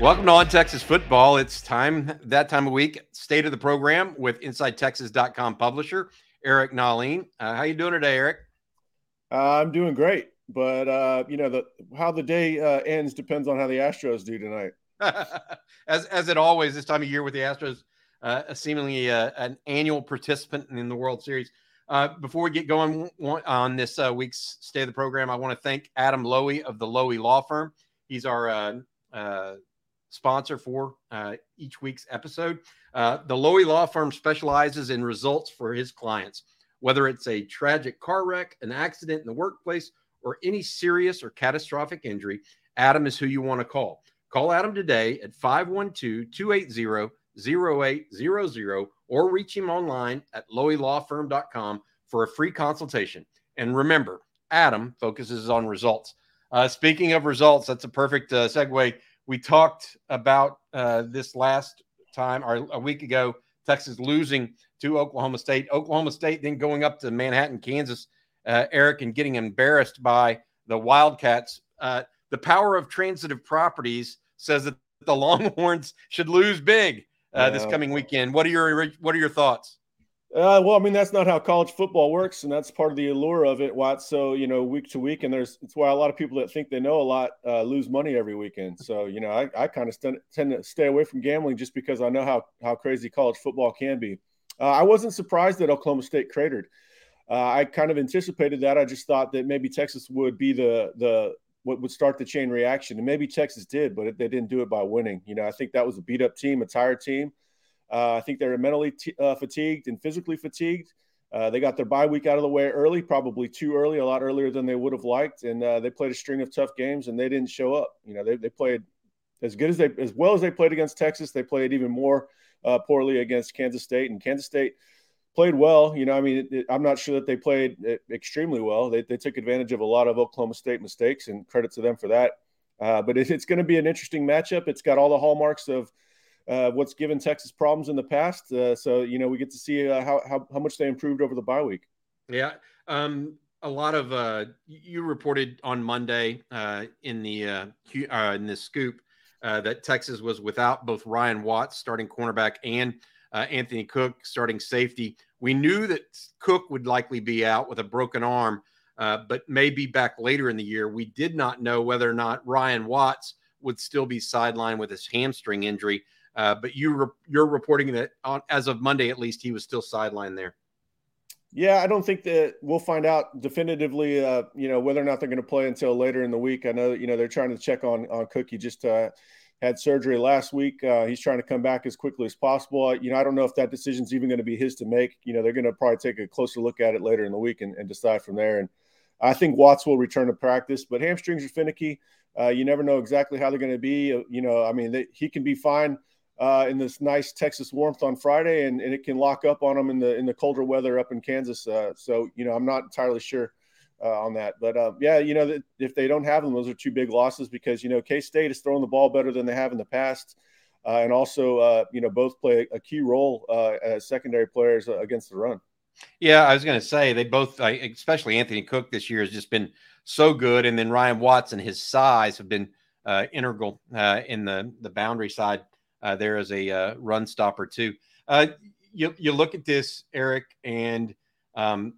Welcome to On Texas Football. It's time that time of week. State of the program with InsideTexas.com publisher Eric Nahlin. Uh, how you doing today, Eric? Uh, I'm doing great, but uh, you know the how the day uh, ends depends on how the Astros do tonight. as as it always this time of year with the Astros, uh, seemingly uh, an annual participant in the World Series. Uh, before we get going on this uh, week's State of the Program, I want to thank Adam Loewy of the Loewy Law Firm. He's our uh, uh sponsor for uh, each week's episode. Uh, the Loewy Law Firm specializes in results for his clients, whether it's a tragic car wreck, an accident in the workplace, or any serious or catastrophic injury. Adam is who you want to call. Call Adam today at 512 280 0800 or reach him online at loewylawfirm.com for a free consultation. And remember, Adam focuses on results. Uh, speaking of results, that's a perfect uh, segue. We talked about uh, this last time or a week ago, Texas losing to Oklahoma State. Oklahoma State then going up to Manhattan, Kansas, uh, Eric, and getting embarrassed by the Wildcats. Uh, the power of transitive properties says that the Longhorns should lose big uh, this coming weekend. What are your what are your thoughts? Uh, well, I mean that's not how college football works, and that's part of the allure of it. Watt. So you know, week to week, and there's it's why a lot of people that think they know a lot uh, lose money every weekend. So you know, I, I kind of st- tend to stay away from gambling just because I know how how crazy college football can be. Uh, I wasn't surprised that Oklahoma State cratered. Uh, I kind of anticipated that. I just thought that maybe Texas would be the the what would start the chain reaction. And maybe Texas did, but they didn't do it by winning. You know, I think that was a beat up team, a tired team. Uh, I think they were mentally t- uh, fatigued and physically fatigued. Uh, they got their bye week out of the way early, probably too early, a lot earlier than they would have liked. And uh, they played a string of tough games and they didn't show up. You know, they, they played as good as they, as well as they played against Texas. They played even more uh, poorly against Kansas State. And Kansas State, played well. You know, I mean, it, it, I'm not sure that they played extremely well. They, they took advantage of a lot of Oklahoma State mistakes, and credit to them for that. Uh, but it, it's going to be an interesting matchup. It's got all the hallmarks of uh, what's given Texas problems in the past. Uh, so you know, we get to see uh, how, how how much they improved over the bye week. Yeah. Um, a lot of uh, you reported on Monday uh, in the in the scoop that Texas was without both Ryan Watts, starting cornerback, and Anthony Cook, starting safety. We knew that Cook would likely be out with a broken arm, uh, but may be back later in the year. We did not know whether or not Ryan Watts would still be sidelined with his hamstring injury. Uh, but you re- you're reporting that on, as of Monday, at least, he was still sidelined there. Yeah, I don't think that we'll find out definitively, uh, you know, whether or not they're going to play until later in the week. I know, you know, they're trying to check on on Cookie just uh, had surgery last week. Uh, he's trying to come back as quickly as possible. You know, I don't know if that decision's even going to be his to make. You know, they're going to probably take a closer look at it later in the week and, and, decide from there. And I think Watts will return to practice, but hamstrings are finicky. Uh, you never know exactly how they're going to be. Uh, you know, I mean, they, he can be fine uh, in this nice Texas warmth on Friday, and, and, it can lock up on them in the in the colder weather up in Kansas. Uh, so, you know, I'm not entirely sure uh, on that. But uh, yeah, you know, if they don't have them, those are two big losses because you know K State is throwing the ball better than they have in the past, uh, and also uh, you know both play a key role as secondary players against the run. Yeah, I was going to say they both, especially Anthony Cook this year, has just been so good, and then Ryan Watson, his size have been integral in the the boundary side there as a run stopper too. you you look at this, Eric, and um,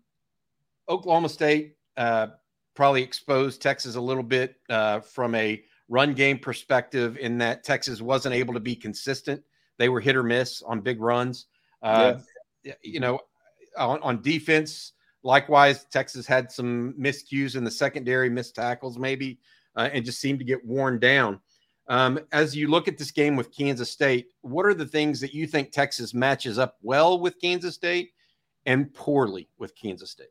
Oklahoma State uh, probably exposed Texas a little bit uh, from a run game perspective in that Texas wasn't able to be consistent. They were hit or miss on big runs. Uh, yeah. You know, on, on, defense, likewise, Texas had some miscues in the secondary, missed tackles maybe, uh, and just seemed to get worn down. Um, as you look at this game with Kansas State, what are the things that you think Texas matches up well with Kansas State and poorly with Kansas State?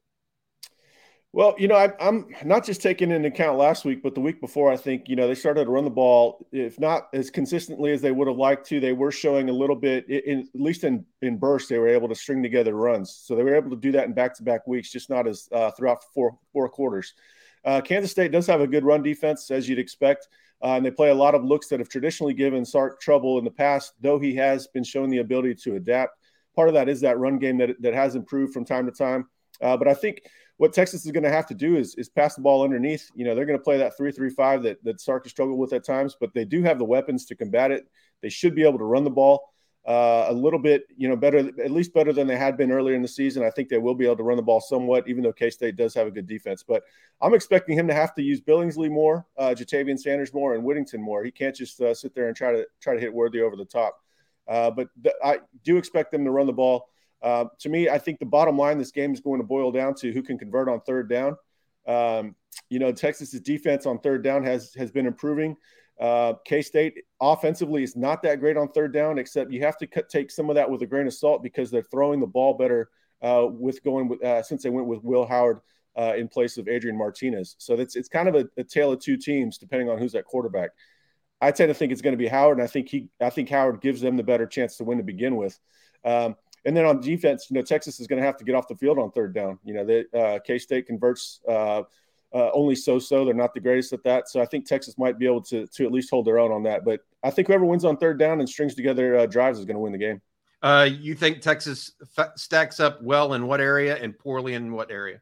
Well, you know, I, am not just taking into account last week, but the week before. I think you know they started to run the ball, if not as consistently as they would have liked to. They were showing a little bit, in, at least in in bursts, they were able to string together runs. So they were able to do that in back to back weeks, just not as uh, throughout four four quarters. Uh, Kansas State does have a good run defense, as you'd expect, uh, and they play a lot of looks that have traditionally given Sark trouble in the past. Though he has been shown the ability to adapt, part of that is that run game that that has improved from time to time. Uh, but I think what Texas is going to have to do is, is pass the ball underneath. You know, they're going to play that three three five that that Sark has struggled with at times, but they do have the weapons to combat it. They should be able to run the ball uh, a little bit, you know, better at least better than they had been earlier in the season. I think they will be able to run the ball somewhat, even though K State does have a good defense. But I'm expecting him to have to use Billingsley more, uh, Ja'Tavion Sanders more, and Whittington more. He can't just uh, sit there and try to try to hit Worthy over the top. Uh, but th- I do expect them to run the ball. Uh, to me, I think the bottom line this game is going to boil down to who can convert on third down. Um, you know, Texas's defense on third down has has been improving. Uh, K State offensively is not that great on third down, except you have to cut, take some of that with a grain of salt because they're throwing the ball better uh, with going with uh, since they went with Will Howard uh, in place of Adrian Martinez. So that's it's kind of a, a tale of two teams depending on who's at quarterback. I tend to think it's going to be Howard, and I think he I think Howard gives them the better chance to win to begin with. Um, and then on defense, you know, Texas is going to have to get off the field on third down. You know, uh, K State converts uh, only so-so. They're not the greatest at that, so I think Texas might be able to to at least hold their own on that. But I think whoever wins on third down and strings together uh, drives is going to win the game. Uh, you think Texas f- stacks up well in what area and poorly in what area?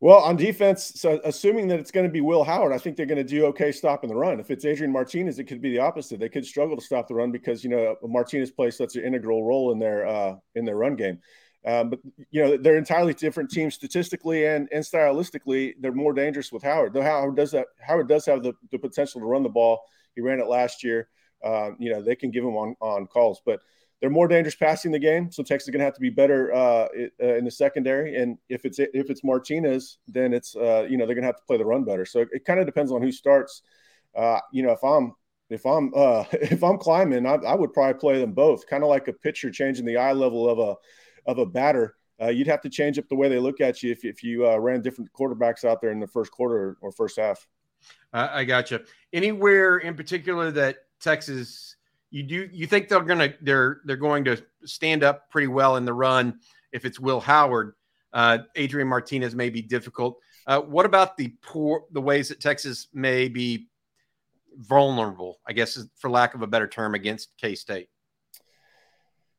Well, on defense, so assuming that it's going to be Will Howard, I think they're going to do okay stopping the run. If it's Adrian Martinez, it could be the opposite. They could struggle to stop the run because you know Martinez plays such an integral role in their uh, in their run game. Um, but you know they're entirely different teams statistically and and stylistically. They're more dangerous with Howard. Though Howard does that. Howard does have the, the potential to run the ball. He ran it last year. Um, you know they can give him on on calls, but they're more dangerous passing the game. So Texas is going to have to be better uh, uh, in the secondary. And if it's if it's Martinez, then it's uh, you know they're going to have to play the run better. So it, it kind of depends on who starts. Uh, you know, if I'm if I'm uh, if I'm Klieman, I, I, would probably play them both, kind of like a pitcher changing the eye level of a of a batter. Uh, you'd have to change up the way they look at you if, if you ran different quarterbacks out there in the first quarter or first half. I got you. Anywhere in particular that Texas you do you think they're gonna they're they're going to stand up pretty well in the run if it's Will Howard. Uh, Adrian Martinez may be difficult. Uh, what about the poor the ways that Texas may be vulnerable? I guess for lack of a better term against K State.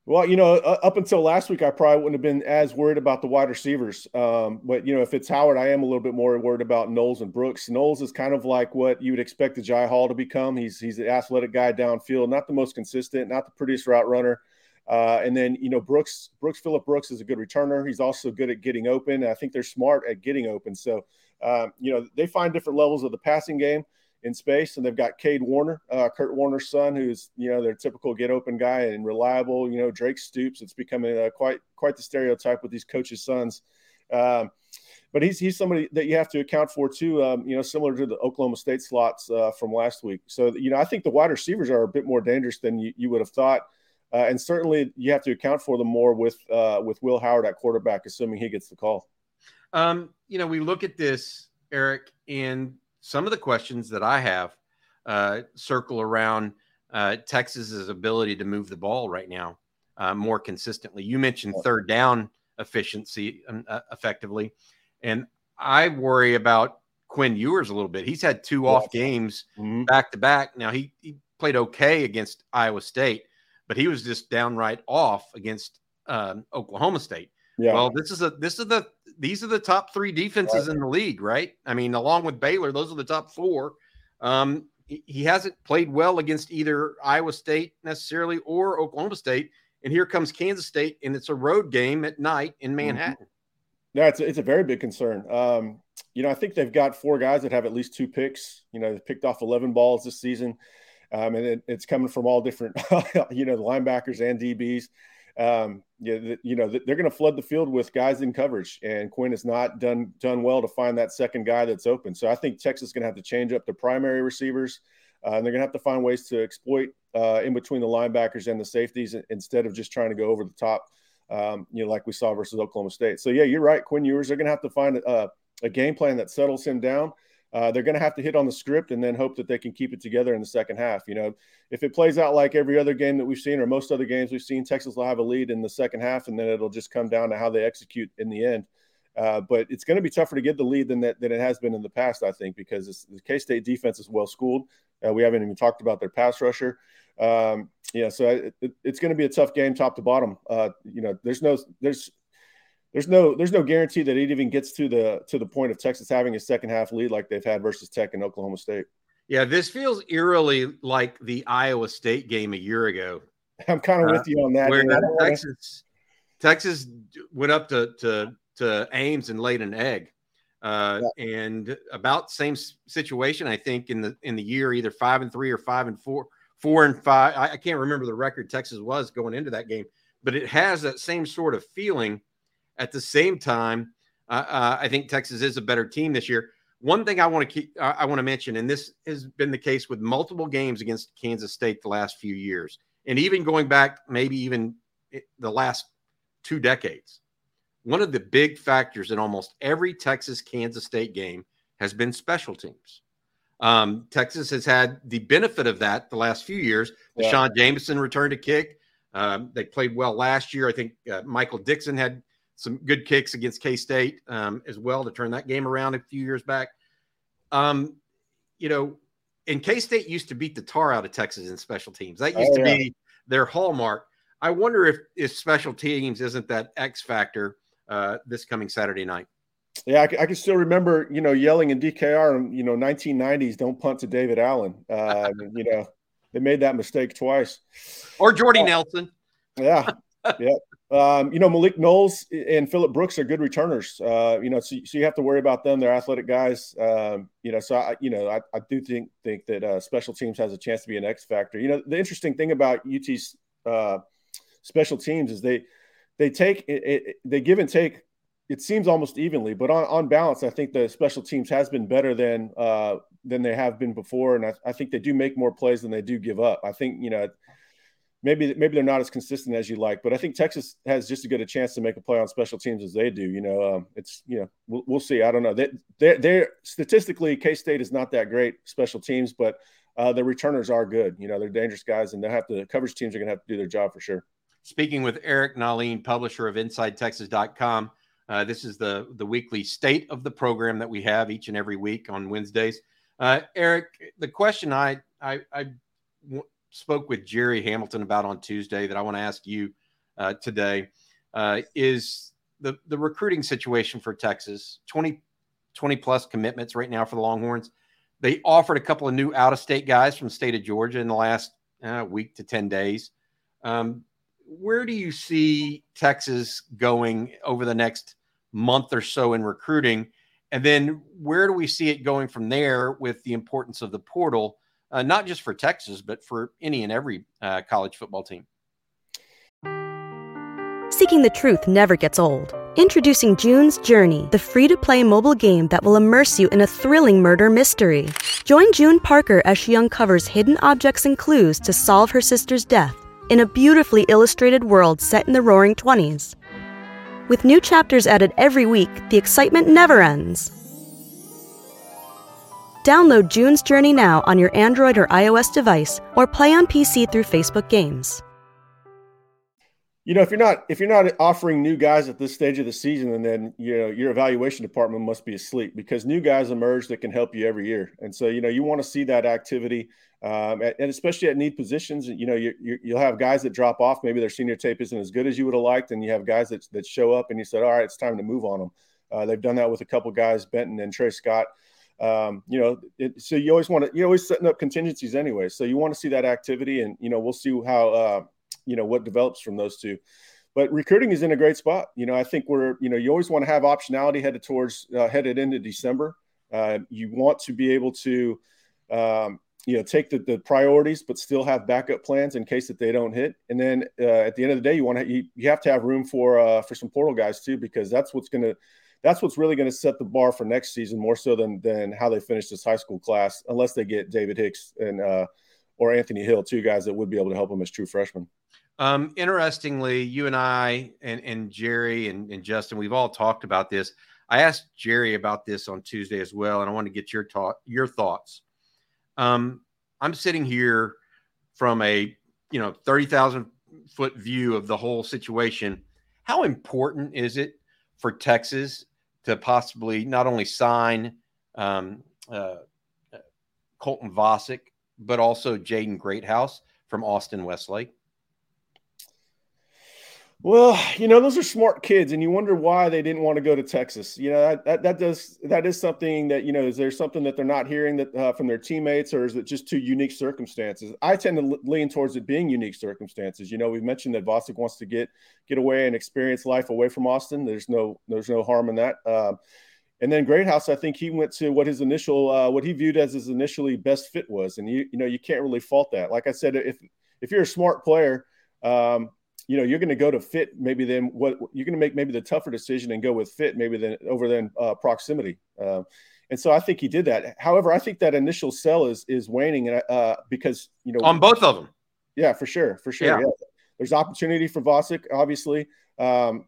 Well, you know, up until last week, I probably wouldn't have been as worried about the wide receivers. Um, but you know, if it's Howard, I am a little bit more worried about Knowles and Brooks. Knowles is kind of like what you would expect the Jai Hall to become. He's he's an athletic guy downfield, not the most consistent, not the prettiest route runner. Uh, and then you know, Brooks Brooks Phillip Brooks is a good returner. He's also good at getting open. I think they're smart at getting open. So um, you know, they find different levels of the passing game in space, and they've got Cade Warner, uh, Kurt Warner's son, who's you know their typical get open guy and reliable. You know Drake Stoops. It's becoming uh, quite quite the stereotype with these coaches' sons. Um, but he's he's somebody that you have to account for too. Um, you know, similar to the Oklahoma State slots uh, from last week. So you know, I think the wide receivers are a bit more dangerous than you, you would have thought. Uh, and certainly, you have to account for them more with uh, with Will Howard at quarterback, assuming he gets the call. Um, you know, we look at this, Eric, and some of the questions that I have uh, circle around uh, Texas's ability to move the ball right now uh, more consistently. You mentioned third down efficiency um, uh, effectively, and I worry about Quinn Ewers a little bit. He's had two off games back to back. Now he, he played okay against Iowa State, but he was just downright off against um, Oklahoma State. Yeah. Well, this is a this is the these are the top three defenses right. in the league, right? I mean, along with Baylor, those are the top four. Um, he, hasn't played well against either Iowa State necessarily or Oklahoma State. And here comes Kansas State, and it's a road game at night in mm-hmm. Manhattan. Mm-hmm. Yeah, it's a, it's a very big concern. Um, you know, I think they've got four guys that have at least two picks. You know, they've picked off 11 balls this season. Um, and it, it's coming from all different, you know, the linebackers and DBs um, you know, they're going to flood the field with guys in coverage, and Quinn has not done done well to find that second guy that's open. So I think Texas is going to have to change up the primary receivers, uh, and they're going to have to find ways to exploit uh, in between the linebackers and the safeties instead of just trying to go over the top um, you know, like we saw versus Oklahoma State. So yeah, you're right. Quinn Ewers, they're going to have to find a, a, game plan that settles him down. Uh, they're going to have to hit on the script and then hope that they can keep it together in the second half. You know, if it plays out like every other game that we've seen or most other games we've seen, Texas will have a lead in the second half, and then it'll just come down to how they execute in the end. Uh, but it's going to be tougher to get the lead than that than it has been in the past, I think, because the K State defense is well schooled. Uh, we haven't even talked about their pass rusher. Um, yeah, so it, it, it's going to be a tough game, top to bottom. Uh, you know, there's no there's there's no there's no guarantee that it even gets to the to the point of Texas having a second half lead like they've had versus Tech and Oklahoma State. Yeah, this feels eerily like the Iowa State game a year ago. I'm kind of uh, with you on that. Where Texas Texas went up to to to Ames and laid an egg. Uh, yeah. and about same situation, I think in the in the year either five and three or five and four, four and five. I, I can't remember the record Texas was going into that game, but it has that same sort of feeling. At the same time, uh, uh, I think Texas is a better team this year. One thing I want to keep, I want to mention, and this has been the case with multiple games against Kansas State the last few years, and even going back maybe even the last two decades. One of the big factors in almost every Texas Kansas State game has been special teams. Um, Texas has had the benefit of that the last few years. Yeah. Sean Jamison returned a kick. Um, they played well last year. I think uh, Michael Dickson had some good kicks against K State um, as well to turn that game around a few years back. Um, you know, and K State used to beat the tar out of Texas in special teams. That used oh, to yeah. be their hallmark. I wonder if if special teams isn't that X factor uh, this coming Saturday night. Yeah, I, I, can still remember, you know, yelling in DKR, you know, 1990s, don't punt to David Allen. Uh, you know, they made that mistake twice. Or Jordy uh, Nelson. Yeah. yeah. Um, you know, Malik Knowles and Phillip Brooks are good returners. Uh, you know, so, so, you have to worry about them. They're athletic guys. Um, you know, so I, you know, I, I do think think that uh, special teams has a chance to be an X factor. You know, the interesting thing about UT's uh, special teams is they they take it, it, they give and take it seems almost evenly, but on, on balance, I think the special teams has been better than uh, than they have been before, and I, I, think they do make more plays than they do give up. I think you know maybe maybe they're not as consistent as you like, but I think Texas has just as good a chance to make a play on special teams as they do. You know, um, it's you know we'll, we'll, see. I don't know. They they they're statistically K State is not that great special teams, but uh, the returners are good. You know, they're dangerous guys, and they have to coverage teams are going to have to do their job for sure. Speaking with Eric Nahlin, publisher of InsideTexas.com. Uh, this is the the weekly state of the program that we have each and every week on Wednesdays. Uh, Eric, the question I, I, spoke with Jerry Hamilton about on Tuesday that I want to ask you uh, today uh, is the the recruiting situation for Texas. 20, 20 plus commitments right now for the Longhorns. They offered a couple of new out of state guys from the state of Georgia in the last uh, week to ten days. Um, where do you see Texas going over the next month or so in recruiting? And then where do we see it going from there with the importance of the portal, uh, not just for Texas, but for any and every uh, college football team? Seeking the truth never gets old. Introducing June's Journey, the free to play mobile game that will immerse you in a thrilling murder mystery. Join June Parker as she uncovers hidden objects and clues to solve her sister's death in a beautifully illustrated world set in the roaring 20s. With new chapters added every week, the excitement never ends. Download June's Journey now on your Android or iOS device or play on PC through Facebook Games. You know, if you're not if you're not offering new guys at this stage of the season, then you know your evaluation department must be asleep because new guys emerge that can help you every year, and so you know you want to see that activity um, and especially at need positions, you know, you, you, will have guys that drop off. Maybe their senior tape isn't as good as you would have liked, and you have guys that, that show up, and you said, "All right, it's time to move on them." Uh, they've done that with a couple guys, Benton and Trey Scott. Um, you know, it, so you always want to, you're always setting up contingencies anyway. So you want to see that activity, and you know, we'll see how, uh, you know, what develops from those two. But recruiting is in a great spot. You know, I think we're, you know, you always want to have optionality headed towards uh, headed into December. Uh, you want to be able to um, you know take the, the priorities but still have backup plans in case that they don't hit and then uh, at the end of the day you want to you, you have to have room for uh, for some portal guys too because that's what's going to that's what's really going to set the bar for next season more so than than how they finish this high school class unless they get david hicks and uh, or anthony hill two guys that would be able to help them as true freshmen Um, interestingly, you and I and, and Jerry and, and Justin, we've all talked about this. I asked Jerry about this on Tuesday as well, and I want to get your thought your thoughts. Um, I'm sitting here from a you know 30,000 foot view of the whole situation. How important is it for Texas to possibly not only sign um, uh, Colton Vasek, but also Jaden Greathouse from Austin Westlake? Well, you know, those are smart kids, and you wonder why they didn't want to go to Texas. You know, that that, that does that is something that you know. Is there something that they're not hearing that uh, from their teammates, or is it just two unique circumstances? I tend to lean towards it being unique circumstances. You know, we've mentioned that Vasek wants to get get away and experience life away from Austin. There's no there's no harm in that. Uh, and then Greathouse, I think he went to what his initial uh, what he viewed as his initially best fit was, and you you know you can't really fault that. Like I said, if if you're a smart player. Um, you know you're going to go to fit maybe then what you're going to make maybe the tougher decision and go with fit maybe then over than uh, proximity uh, and so i think he did that however i think that initial sell is is waning and uh, because you know on both of them yeah for sure for sure yeah. yeah. there's opportunity for Vasek, obviously um,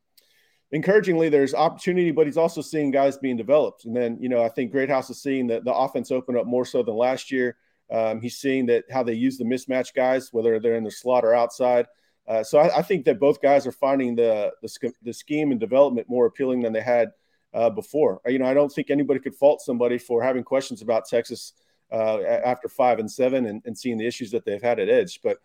encouragingly there's opportunity but he's also seeing guys being developed and then you know i think Greathouse is seeing that the offense open up more so than last year um, he's seeing that how they use the mismatch guys whether they're in the slot or outside uh, so I, I, think that both guys are finding the, the, the scheme and development more appealing than they had uh, before. You know, I don't think anybody could fault somebody for having questions about Texas uh, after five and seven and, and, seeing the issues that they've had at edge. But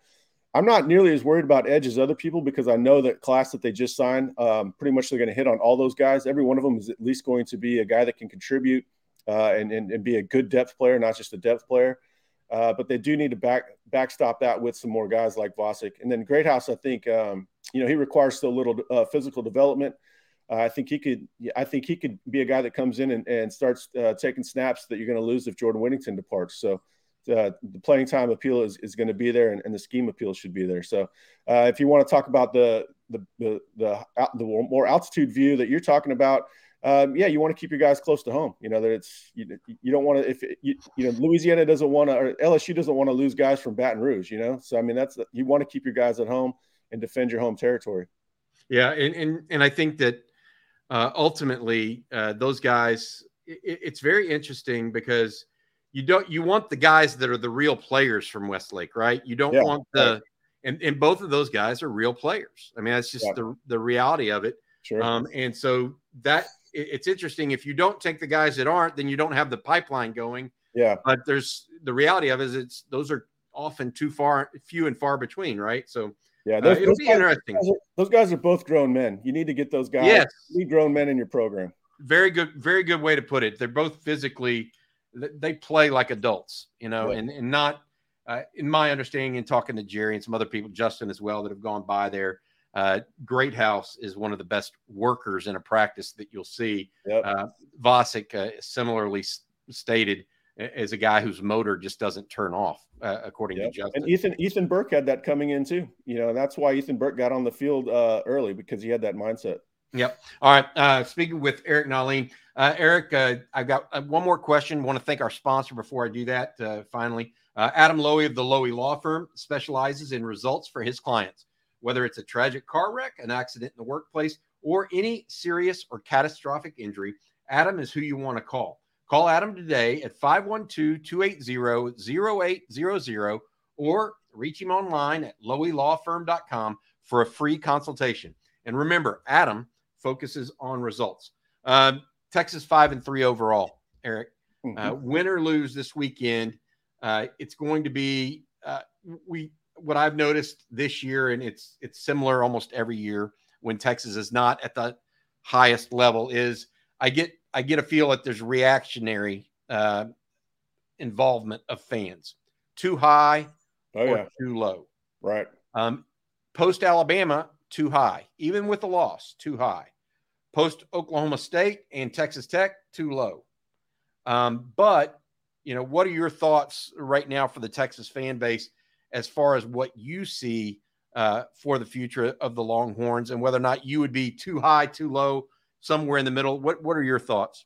I'm not nearly as worried about edge as other people because I know that class that they just signed, um, pretty much they're going to hit on all those guys. Every one of them is at least going to be a guy that can contribute uh, and, and, and be a good depth player, not just a depth player. Uh, but they do need to back backstop that with some more guys like Vasek. And then Greathouse, I think, um, you know, he requires still little uh, physical development. Uh, I think he could. I think he could be a guy that comes in and, and starts uh, taking snaps that you're going to lose if Jordan Whittington departs. So uh, the playing time appeal is, is going to be there, and, and, the scheme appeal should be there. So if you want to talk about the the the the, the more altitude view that you're talking about um, yeah, you want to keep your guys close to home. You know that it's you, you don't want to if you, you know Louisiana doesn't want to or LSU doesn't want to lose guys from Baton Rouge. You know, so I mean that's you want to keep your guys at home and defend your home territory. Yeah, and and and I think that uh, ultimately uh, those guys, it, it's very interesting because you don't you want the guys that are the real players from Westlake, right? You don't yeah, want the right. and and both of those guys are real players. I mean, that's just yeah. the the reality of it. Sure. Um, and so that it's interesting. If you don't take the guys that aren't, then you don't have the pipeline going. Yeah. But there's the reality of it is it's those are often too far, few and far between, right? So yeah, uh, those, uh, it'll be guys, interesting. Those, are, those guys are both grown men. You need to get those guys. Yes. You grown men in your program. Very good, very good way to put it. They're both physically, they play like adults, you know, yeah. and, and not, uh, in my understanding, and talking to Jerry and some other people, Justin as well, that have gone by there, uh, Greathouse is one of the best workers in a practice that you'll see. Yep. Uh, Vasek uh, similarly s- stated as a guy whose motor just doesn't turn off, uh, according yep. to Justin. And Ethan Ethan Burke had that coming in too. You know, that's why Ethan Burke got on the field uh, early because he had that mindset. Yep. All right. Uh, speaking with Eric Nahlin, uh, Eric, uh, I've got uh, one more question. Want to thank our sponsor before I do that. Uh, finally, uh, Adam Loewy of the Loewy Law Firm specializes in results for his clients whether it's a tragic car wreck, an accident in the workplace, or any serious or catastrophic injury, Adam is who you want to call. Call Adam today at 512 280 0800 or reach him online at loewylawfirm.com for a free consultation. And remember, Adam focuses on results. Um, Texas 5 and 3 overall, Eric. Mm-hmm. Uh, win or lose this weekend, uh, it's going to be. Uh, we what I've noticed this year, and it's it's similar almost every year when Texas is not at the highest level, is I get I get a feel that there's reactionary uh, involvement of fans, too high oh, or yeah. too low. Right. Um, Post Alabama, too high, even with the loss, too high. Post Oklahoma State and Texas Tech, too low. Um, but you know, what are your thoughts right now for the Texas fan base? As far as what you see uh, for the future of the Longhorns and whether or not you would be too high, too low, somewhere in the middle. What What are your thoughts?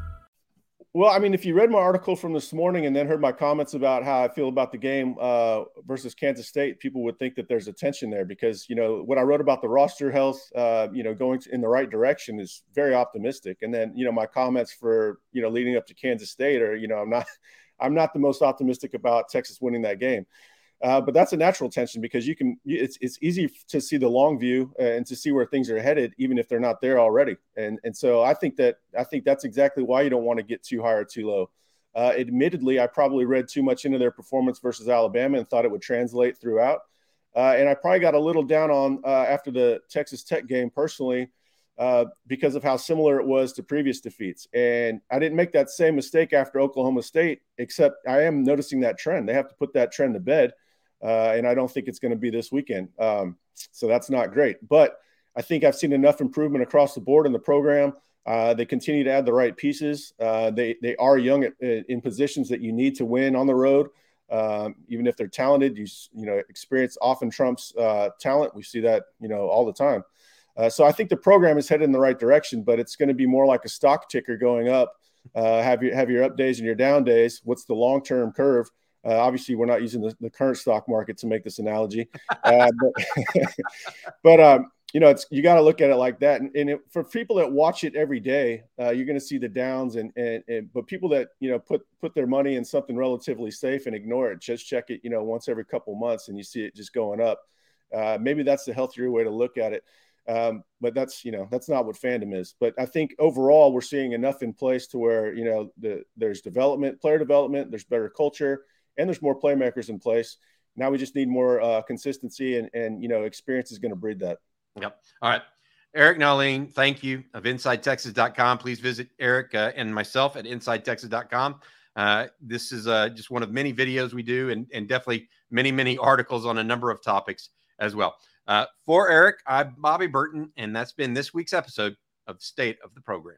Well, I mean, if you read my article from this morning and then heard my comments about how I feel about the game uh, versus Kansas State, people would think that there's a tension there because you know what I wrote about the roster health, uh, you know, going in the right direction is very optimistic. And then you know my comments for you know leading up to Kansas State are you know I'm not I'm not the most optimistic about Texas winning that game. Uh, but that's a natural tension because you can it's, it's easy to see the long view uh, and to see where things are headed even if they're not there already and and so i think that i think that's exactly why you don't want to get too high or too low uh, admittedly i probably read too much into their performance versus alabama and thought it would translate throughout uh, and i probably got a little down on uh, after the texas tech game personally because of how similar it was to previous defeats. And I didn't make that same mistake after Oklahoma State, except I am noticing that trend. They have to put that trend to bed uh, and I don't think it's going to be this weekend. Um, so that's not great. But I think I've seen enough improvement across the board in the program. Uh, they continue to add the right pieces. Uh, they they are young at, in positions that you need to win on the road. Um, even if they're talented, you you know experience often trumps uh, talent. We see that you know all the time. Uh, so I think the program is headed in the right direction, but it's going to be more like a stock ticker going up. Uh, have your have your up days and your down days. What's the long term curve? Uh, obviously, we're not using the, the, current stock market to make this analogy, uh, but, but um, you know, it's you got to look at it like that. And, and it, for people that watch it every day, uh, you're going to see the downs. And, and, and but people that you know put put their money in something relatively safe and ignore it, just check it, you know, once every couple months, and you see it just going up. Uh, maybe that's the healthier way to look at it. Um, but that's you know that's not what fandom is. But I think overall we're seeing enough in place to where you know the, there's development, player development, there's better culture and there's more playmakers in place. Now we just need more uh, consistency, and and you know experience is going to breed that. Yep. All right. Eric Nahlin, thank you of InsideTexas.com. Please visit Eric uh, and myself at InsideTexas.com. Uh, this is uh, just one of many videos we do, and, and definitely many, many articles on a number of topics as well. Uh, for Eric, I'm Bobby Burton, and that's been this week's episode of State of the Program.